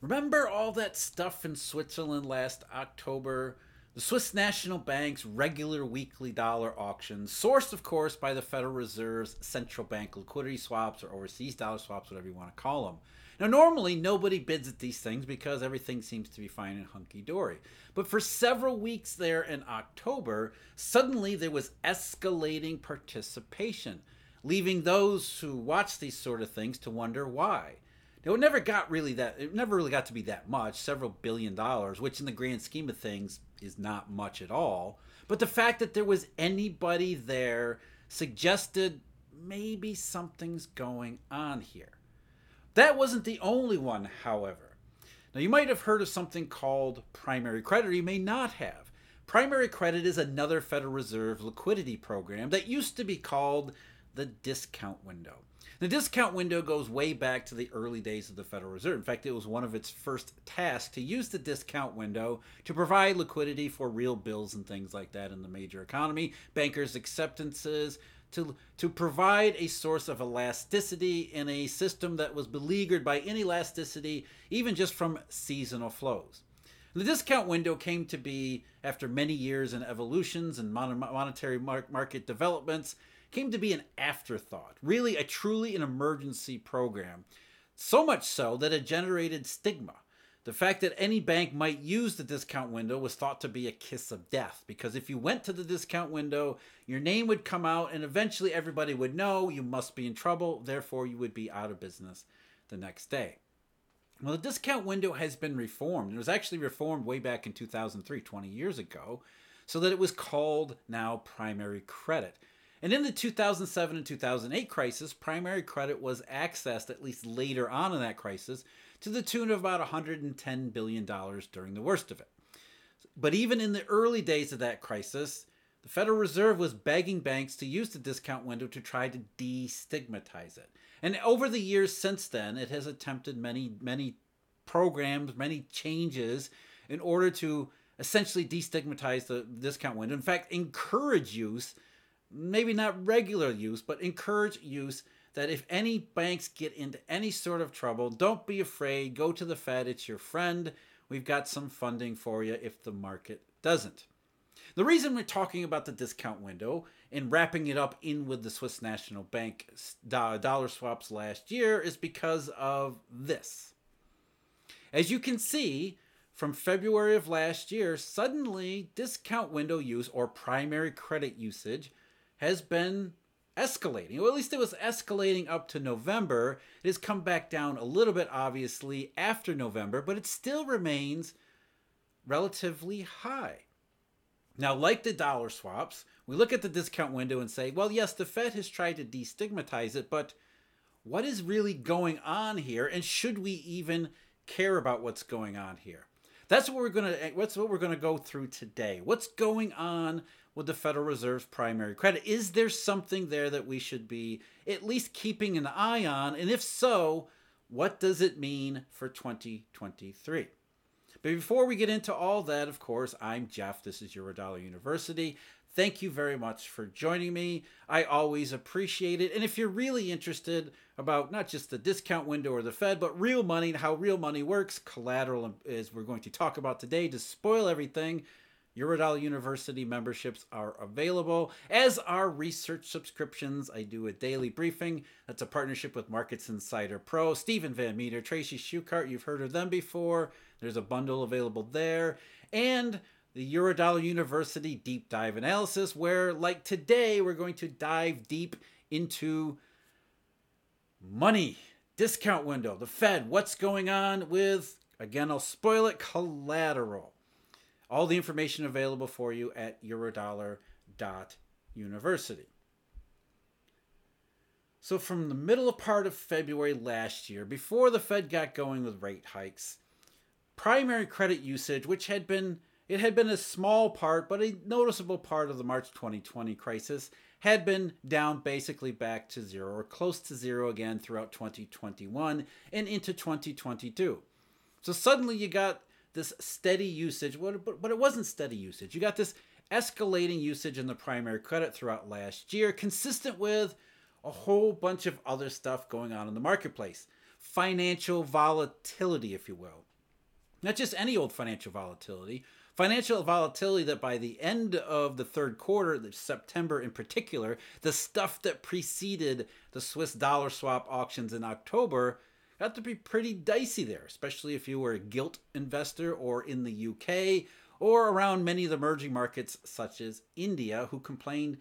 Remember all that stuff in Switzerland last October? The Swiss National Bank's regular weekly dollar auctions, sourced, of course, by the Federal Reserve's central bank liquidity swaps or overseas dollar swaps, whatever you want to call them. Now, normally nobody bids at these things because everything seems to be fine and hunky dory. But for several weeks there in October, suddenly there was escalating participation, leaving those who watch these sort of things to wonder why. It never got really that. It never really got to be that much, several billion dollars, which in the grand scheme of things is not much at all. But the fact that there was anybody there suggested maybe something's going on here. That wasn't the only one, however. Now, you might have heard of something called primary credit, or you may not have. Primary credit is another Federal Reserve liquidity program that used to be called the discount window. The discount window goes way back to the early days of the Federal Reserve. In fact, it was one of its first tasks to use the discount window to provide liquidity for real bills and things like that in the major economy, bankers' acceptances, to, to provide a source of elasticity in a system that was beleaguered by inelasticity, even just from seasonal flows. The discount window came to be after many years and evolutions and monetary market developments came to be an afterthought, really a truly an emergency program. So much so that it generated stigma. The fact that any bank might use the discount window was thought to be a kiss of death because if you went to the discount window, your name would come out and eventually everybody would know you must be in trouble, therefore, you would be out of business the next day. Well, the discount window has been reformed. It was actually reformed way back in 2003, 20 years ago, so that it was called now primary credit. And in the 2007 and 2008 crisis, primary credit was accessed, at least later on in that crisis, to the tune of about $110 billion during the worst of it. But even in the early days of that crisis, the Federal Reserve was begging banks to use the discount window to try to destigmatize it. And over the years since then, it has attempted many, many programs, many changes in order to essentially destigmatize the discount window. In fact, encourage use maybe not regular use, but encourage use that if any banks get into any sort of trouble, don't be afraid. Go to the Fed, it's your friend. We've got some funding for you if the market doesn't. The reason we're talking about the discount window and wrapping it up in with the Swiss National Bank dollar swaps last year is because of this. As you can see, from February of last year, suddenly discount window use or primary credit usage has been escalating. Well, at least it was escalating up to November. It has come back down a little bit, obviously, after November, but it still remains relatively high. Now, like the dollar swaps, we look at the discount window and say, well, yes, the Fed has tried to destigmatize it, but what is really going on here? And should we even care about what's going on here? That's what we're gonna. Eh, what's what we're gonna go through today. What's going on with the Federal Reserve's primary credit? Is there something there that we should be at least keeping an eye on? And if so, what does it mean for 2023? But before we get into all that, of course, I'm Jeff. This is Eurodollar University. Thank you very much for joining me. I always appreciate it. And if you're really interested about not just the discount window or the Fed, but real money and how real money works, collateral is we're going to talk about today to spoil everything. Eurodollar University memberships are available, as are research subscriptions. I do a daily briefing. That's a partnership with Markets Insider Pro. Steven Van Metre, Tracy Shuchart, you've heard of them before. There's a bundle available there. And the Eurodollar University Deep Dive Analysis, where, like today, we're going to dive deep into money, discount window, the Fed, what's going on with, again, I'll spoil it, collateral. All the information available for you at eurodollar.university. So, from the middle of part of February last year, before the Fed got going with rate hikes, primary credit usage, which had been it had been a small part, but a noticeable part of the March 2020 crisis, had been down basically back to zero or close to zero again throughout 2021 and into 2022. So suddenly you got this steady usage, but it wasn't steady usage. You got this escalating usage in the primary credit throughout last year, consistent with a whole bunch of other stuff going on in the marketplace. financial volatility, if you will. Not just any old financial volatility, financial volatility that by the end of the third quarter, September in particular, the stuff that preceded the Swiss dollar swap auctions in October got to be pretty dicey there, especially if you were a gilt investor or in the UK or around many of the emerging markets such as India, who complained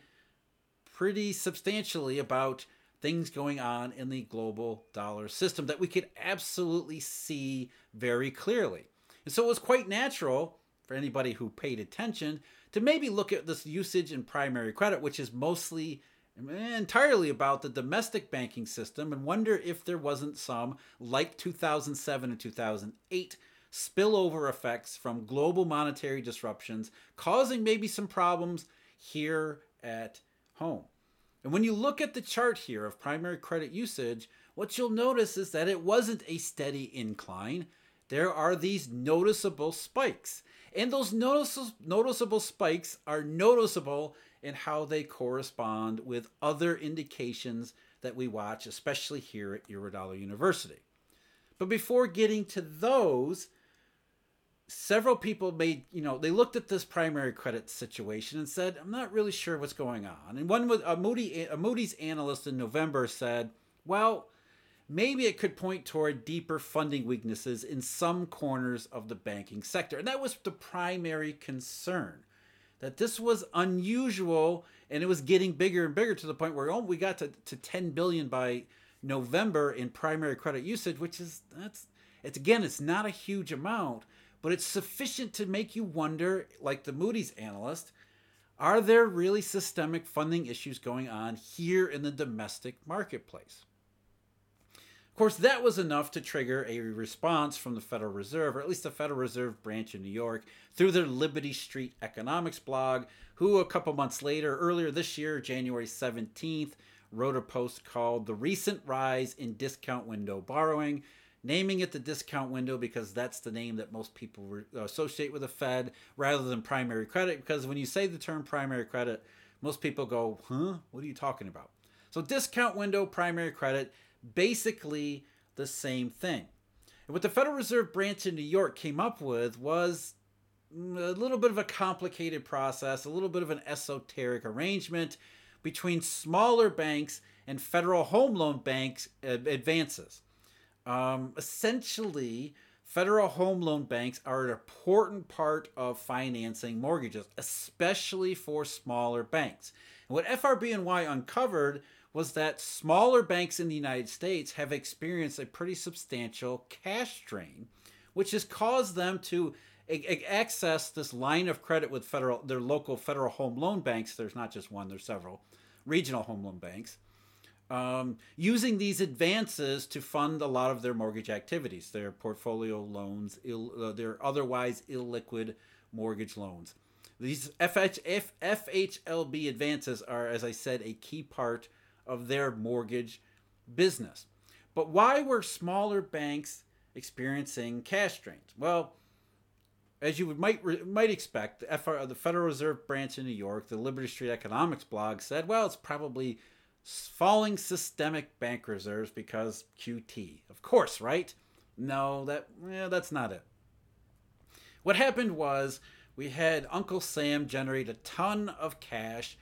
pretty substantially about things going on in the global dollar system that we could absolutely see very clearly. And so it was quite natural for anybody who paid attention to maybe look at this usage in primary credit, which is mostly eh, entirely about the domestic banking system, and wonder if there wasn't some, like 2007 and 2008, spillover effects from global monetary disruptions causing maybe some problems here at home. And when you look at the chart here of primary credit usage, what you'll notice is that it wasn't a steady incline. There are these noticeable spikes. And those noticeable, noticeable spikes are noticeable in how they correspond with other indications that we watch, especially here at Eurodollar University. But before getting to those, several people made, you know, they looked at this primary credit situation and said, I'm not really sure what's going on. And one with a, Moody, a Moody's analyst in November said, well, maybe it could point toward deeper funding weaknesses in some corners of the banking sector. And that was the primary concern. That this was unusual and it was getting bigger and bigger to the point where oh, we got to, to 10 billion by November in primary credit usage, which is that's it's again, it's not a huge amount, but it's sufficient to make you wonder, like the Moody's analyst, are there really systemic funding issues going on here in the domestic marketplace? Course, that was enough to trigger a response from the Federal Reserve, or at least the Federal Reserve branch in New York, through their Liberty Street Economics blog, who a couple months later, earlier this year, January 17th, wrote a post called The Recent Rise in Discount Window Borrowing, naming it the discount window because that's the name that most people associate with the Fed rather than primary credit. Because when you say the term primary credit, most people go, huh? What are you talking about? So, discount window, primary credit basically the same thing. And what the Federal Reserve branch in New York came up with was a little bit of a complicated process, a little bit of an esoteric arrangement between smaller banks and Federal Home Loan Banks advances. Um, essentially, Federal Home Loan Banks are an important part of financing mortgages, especially for smaller banks. And what FRBNY uncovered was that smaller banks in the United States have experienced a pretty substantial cash drain, which has caused them to access this line of credit with federal their local federal home loan banks. There's not just one, there's several regional home loan banks. Um, using these advances to fund a lot of their mortgage activities, their portfolio loans, Ill, uh, their otherwise illiquid mortgage loans. These FH, FHLB advances are, as I said, a key part of their mortgage business. But why were smaller banks experiencing cash drains? Well, as you would, might might expect, the, FR, the Federal Reserve branch in New York, the Liberty Street Economics blog said, well, it's probably falling systemic bank reserves because QT. Of course, right? No, that yeah, that's not it. What happened was we had Uncle Sam generate a ton of cash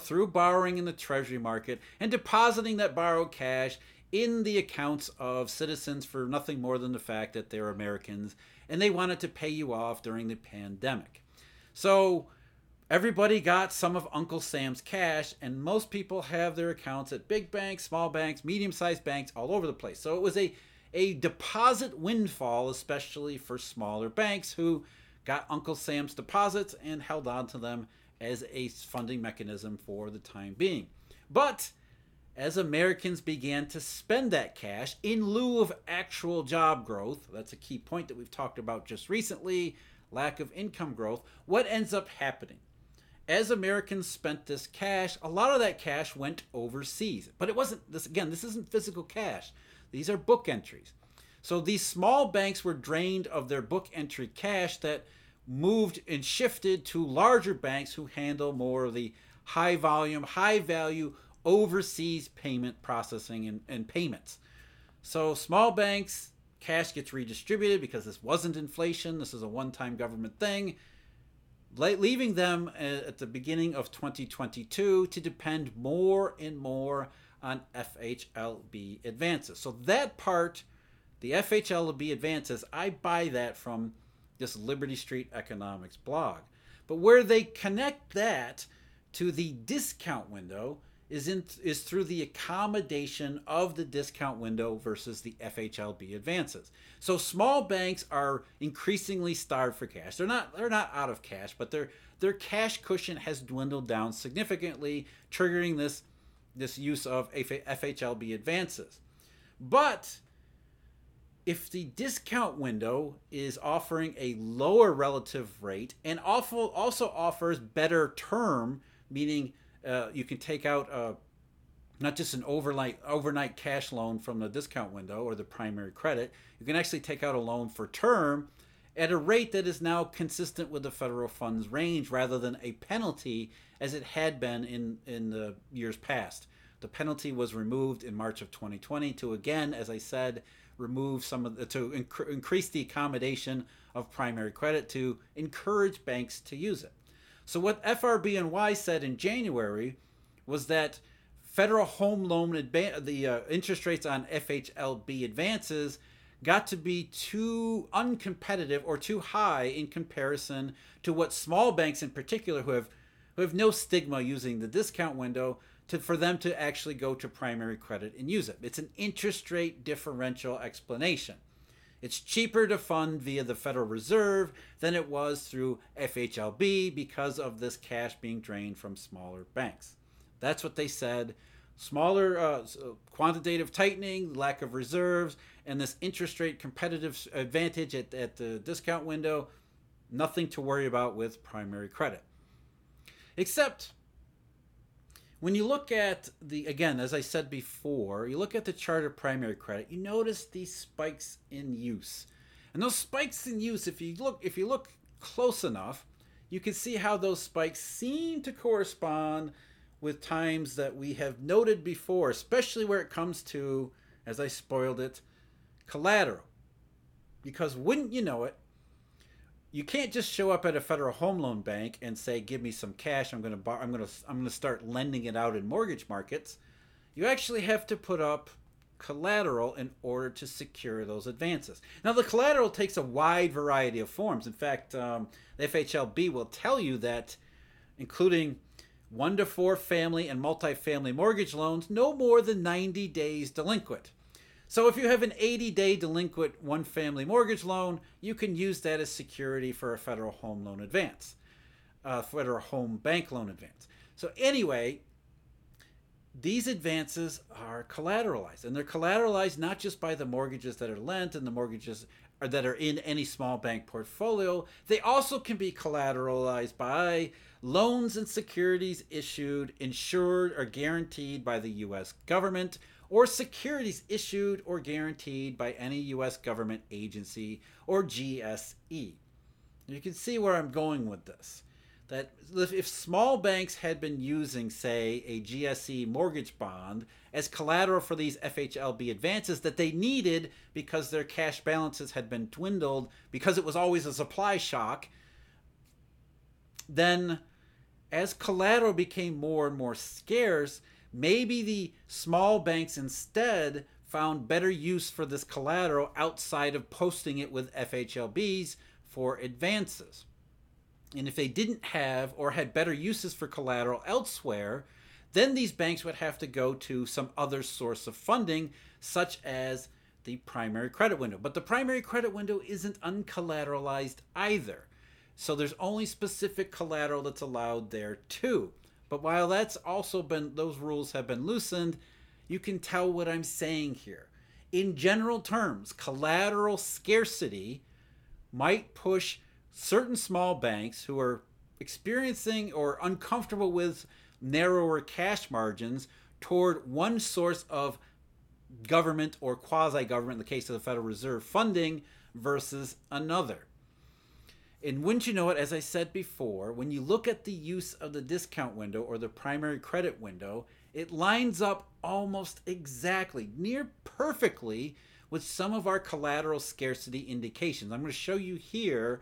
through borrowing in the treasury market and depositing that borrowed cash in the accounts of citizens for nothing more than the fact that they're Americans and they wanted to pay you off during the pandemic. So everybody got some of Uncle Sam's cash, and most people have their accounts at big banks, small banks, medium sized banks, all over the place. So it was a, a deposit windfall, especially for smaller banks who got Uncle Sam's deposits and held on to them as a funding mechanism for the time being. But as Americans began to spend that cash in lieu of actual job growth, that's a key point that we've talked about just recently lack of income growth, what ends up happening? As Americans spent this cash, a lot of that cash went overseas. But it wasn't this again, this isn't physical cash. These are book entries. So these small banks were drained of their book entry cash that moved and shifted to larger banks who handle more of the high volume, high value overseas payment processing and, and payments. So small banks, cash gets redistributed because this wasn't inflation. This is a one time government thing, leaving them uh, at the beginning of 2022 to depend more and more on FHLB advances. So that part, the FHLB advances, I buy that from this Liberty Street Economics blog. But where they connect that to the discount window is in is through the accommodation of the discount window versus the FHLB advances. So small banks are increasingly starved for cash. They're not they're not out of cash, but their their cash cushion has dwindled down significantly, triggering this this use of FHLB advances. But if the discount window is offering a lower relative rate and also offers better term, meaning uh, you can take out uh, not just an overnight overnight cash loan from the discount window or the primary credit, you can actually take out a loan for term at a rate that is now consistent with the federal funds range rather than a penalty as it had been in, in the years past. The penalty was removed in March of 2020 to again, as I said, remove some of the, to inc- increase the accommodation of primary credit to encourage banks to use it. So what FRBNY said in January was that federal home loan the uh, interest rates on FHLB advances got to be too uncompetitive or too high in comparison to what small banks in particular who have who have no stigma using the discount window to, for them to actually go to primary credit and use it. It's an interest rate differential explanation. It's cheaper to fund via the Federal Reserve than it was through FHLB because of this cash being drained from smaller banks. That's what they said. Smaller uh, quantitative tightening, lack of reserves, and this interest rate competitive advantage at, at the discount window, nothing to worry about with primary credit. Except when you look at the again as i said before you look at the chart of primary credit you notice these spikes in use. And those spikes in use if you look if you look close enough you can see how those spikes seem to correspond with times that we have noted before especially where it comes to as i spoiled it collateral. Because wouldn't you know it you can't just show up at a federal home loan bank and say give me some cash. I'm going to i'm going to i'm going to start lending it out in mortgage markets. You actually have to put up collateral in order to secure those advances. Now the collateral takes a wide variety of forms. In fact um, the fhlb will tell you that including one to four family and multifamily mortgage loans no more than 90 days delinquent so if you have an 80 day delinquent one family mortgage loan, you can use that as security for a federal home loan advance, uh, federal home bank loan advance. So anyway, these advances are collateralized, and they're collateralized not just by the mortgages that are lent and the mortgages that are in any small bank portfolio. They also can be collateralized by loans and securities issued, insured, or guaranteed by the U.S. government or securities issued or guaranteed by any U.S. government agency or GSE. You can see where I'm going with this. That if small banks had been using, say, a GSE mortgage bond as collateral for these FHLB advances that they needed because their cash balances had been dwindled because it was always a supply shock, then as collateral became more and more scarce, Maybe the small banks instead found better use for this collateral outside of posting it with FHLBs for advances. And if they didn't have or had better uses for collateral elsewhere, then these banks would have to go to some other source of funding, such as the primary credit window. But the primary credit window isn't uncollateralized either. So there's only specific collateral that's allowed there too. But while that's also been, those rules have been loosened, you can tell what I'm saying here. In general terms, collateral scarcity might push certain small banks who are experiencing or uncomfortable with narrower cash margins toward one source of government or quasi government, in the case of the Federal Reserve, funding versus another. And wouldn't you know it, as I said before, when you look at the use of the discount window or the primary credit window, it lines up almost exactly, near perfectly, with some of our collateral scarcity indications. I'm going to show you here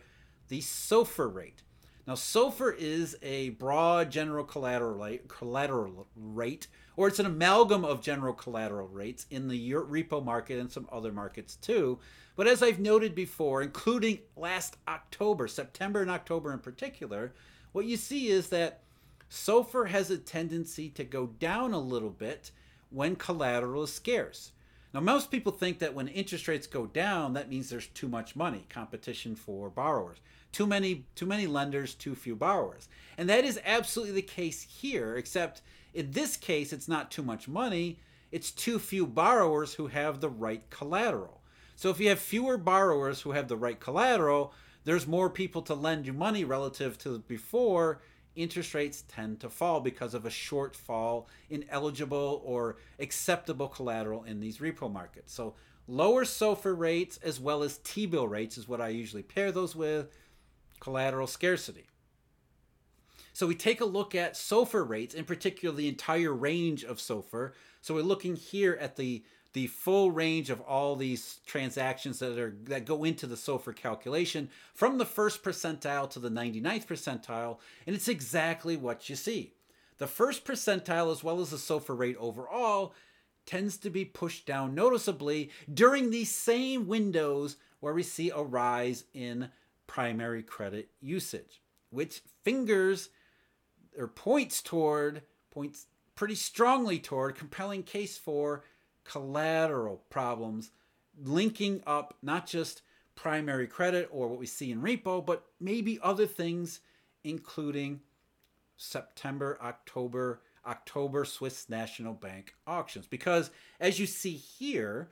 the SOFR rate. Now, SOFR is a broad general collateral rate, collateral rate, or it's an amalgam of general collateral rates in the repo market and some other markets too. But as I've noted before, including last October, September and October in particular, what you see is that SOFR has a tendency to go down a little bit when collateral is scarce. Now, most people think that when interest rates go down, that means there's too much money, competition for borrowers. Too many, too many lenders, too few borrowers. And that is absolutely the case here, except in this case, it's not too much money, it's too few borrowers who have the right collateral. So if you have fewer borrowers who have the right collateral, there's more people to lend you money relative to before. Interest rates tend to fall because of a shortfall in eligible or acceptable collateral in these repo markets. So lower SOFR rates as well as T-bill rates is what I usually pair those with collateral scarcity. So we take a look at SOFR rates, in particular the entire range of SOFR. So we're looking here at the the full range of all these transactions that are that go into the SOFR calculation from the first percentile to the 99th percentile, and it's exactly what you see. The first percentile, as well as the SOFR rate overall, tends to be pushed down noticeably during these same windows where we see a rise in primary credit usage, which fingers or points toward, points pretty strongly toward compelling case for collateral problems linking up not just primary credit or what we see in repo, but maybe other things, including September, October, October Swiss National Bank auctions. Because as you see here,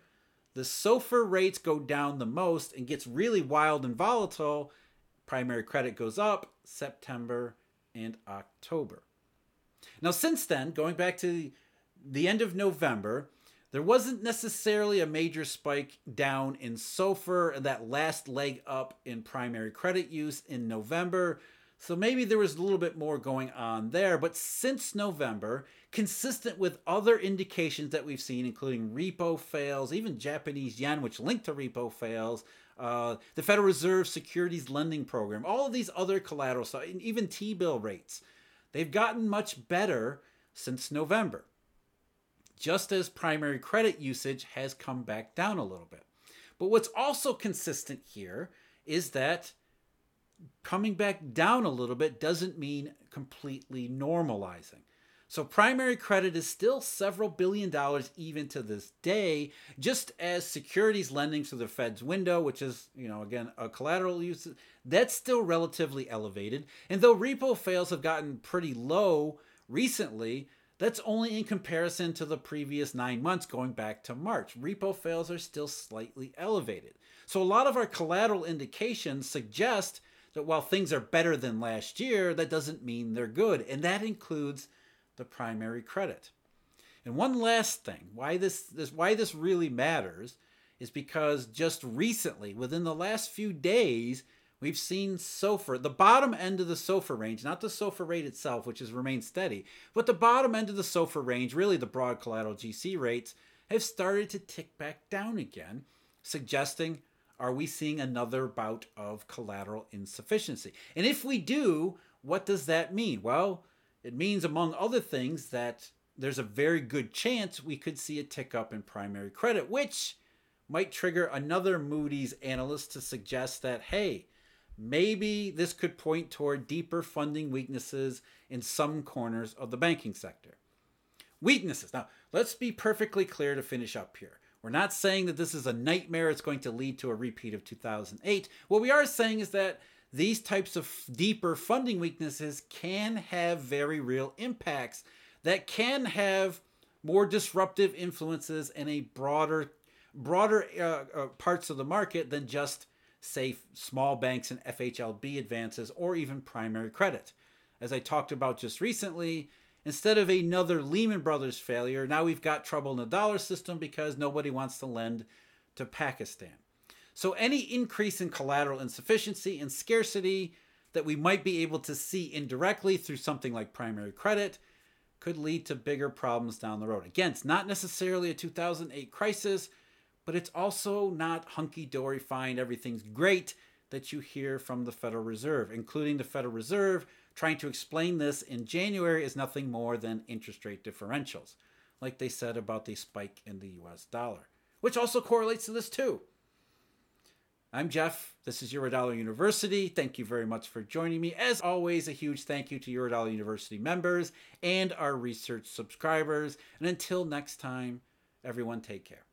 the SOFR rates go down the most and gets really wild and volatile. Primary credit goes up September and October. Now, since then, going back to the end of November, there wasn't necessarily a major spike down in SOFR that last leg up in primary credit use in November. So maybe there was a little bit more going on there. But since November, consistent with other indications that we've seen, including repo fails, even Japanese yen, which linked to repo fails, uh, the Federal Reserve Securities Lending Program, all of these other collateral stuff, even T bill rates, they've gotten much better since November, just as primary credit usage has come back down a little bit. But what's also consistent here is that coming back down a little bit doesn't mean completely normalizing. So primary credit is still several billion dollars even to this day, just as securities lending through the Fed's window, which is, you know, again, a collateral use, that's still relatively elevated. And though repo fails have gotten pretty low recently, that's only in comparison to the previous nine months going back to March. Repo fails are still slightly elevated. So a lot of our collateral indications suggest that while things are better than last year, that doesn't mean they're good. And that includes the primary credit. And one last thing, why this, this why this really matters is because just recently, within the last few days, we've seen SOFR, the bottom end of the SOFR range, not the SOFR rate itself, which has remained steady, but the bottom end of the SOFR range, really the broad collateral GC rates, have started to tick back down again, suggesting are we seeing another bout of collateral insufficiency? And if we do, what does that mean? Well, it means, among other things, that there's a very good chance we could see a tick up in primary credit, which might trigger another Moody's analyst to suggest that, hey, maybe this could point toward deeper funding weaknesses in some corners of the banking sector. Weaknesses. Now, let's be perfectly clear to finish up here. We're not saying that this is a nightmare, it's going to lead to a repeat of 2008. What we are saying is that these types of deeper funding weaknesses can have very real impacts that can have more disruptive influences in a broader broader uh, uh, parts of the market than just say small banks and FHLB advances or even primary credit. As I talked about just recently, instead of another Lehman Brothers failure, now we've got trouble in the dollar system because nobody wants to lend to Pakistan. So any increase in collateral insufficiency and scarcity that we might be able to see indirectly through something like primary credit could lead to bigger problems down the road. Again, it's not necessarily a 2008 crisis, but it's also not hunky dory fine, everything's great that you hear from the Federal Reserve, including the Federal Reserve trying to explain this in January is nothing more than interest rate differentials, like they said about the spike in the US dollar, which also correlates to this too. I'm Jeff. This is Eurodollar University. Thank you very much for joining me. As always, a huge thank you to Eurodollar University members and our research subscribers. And until next time, everyone take care.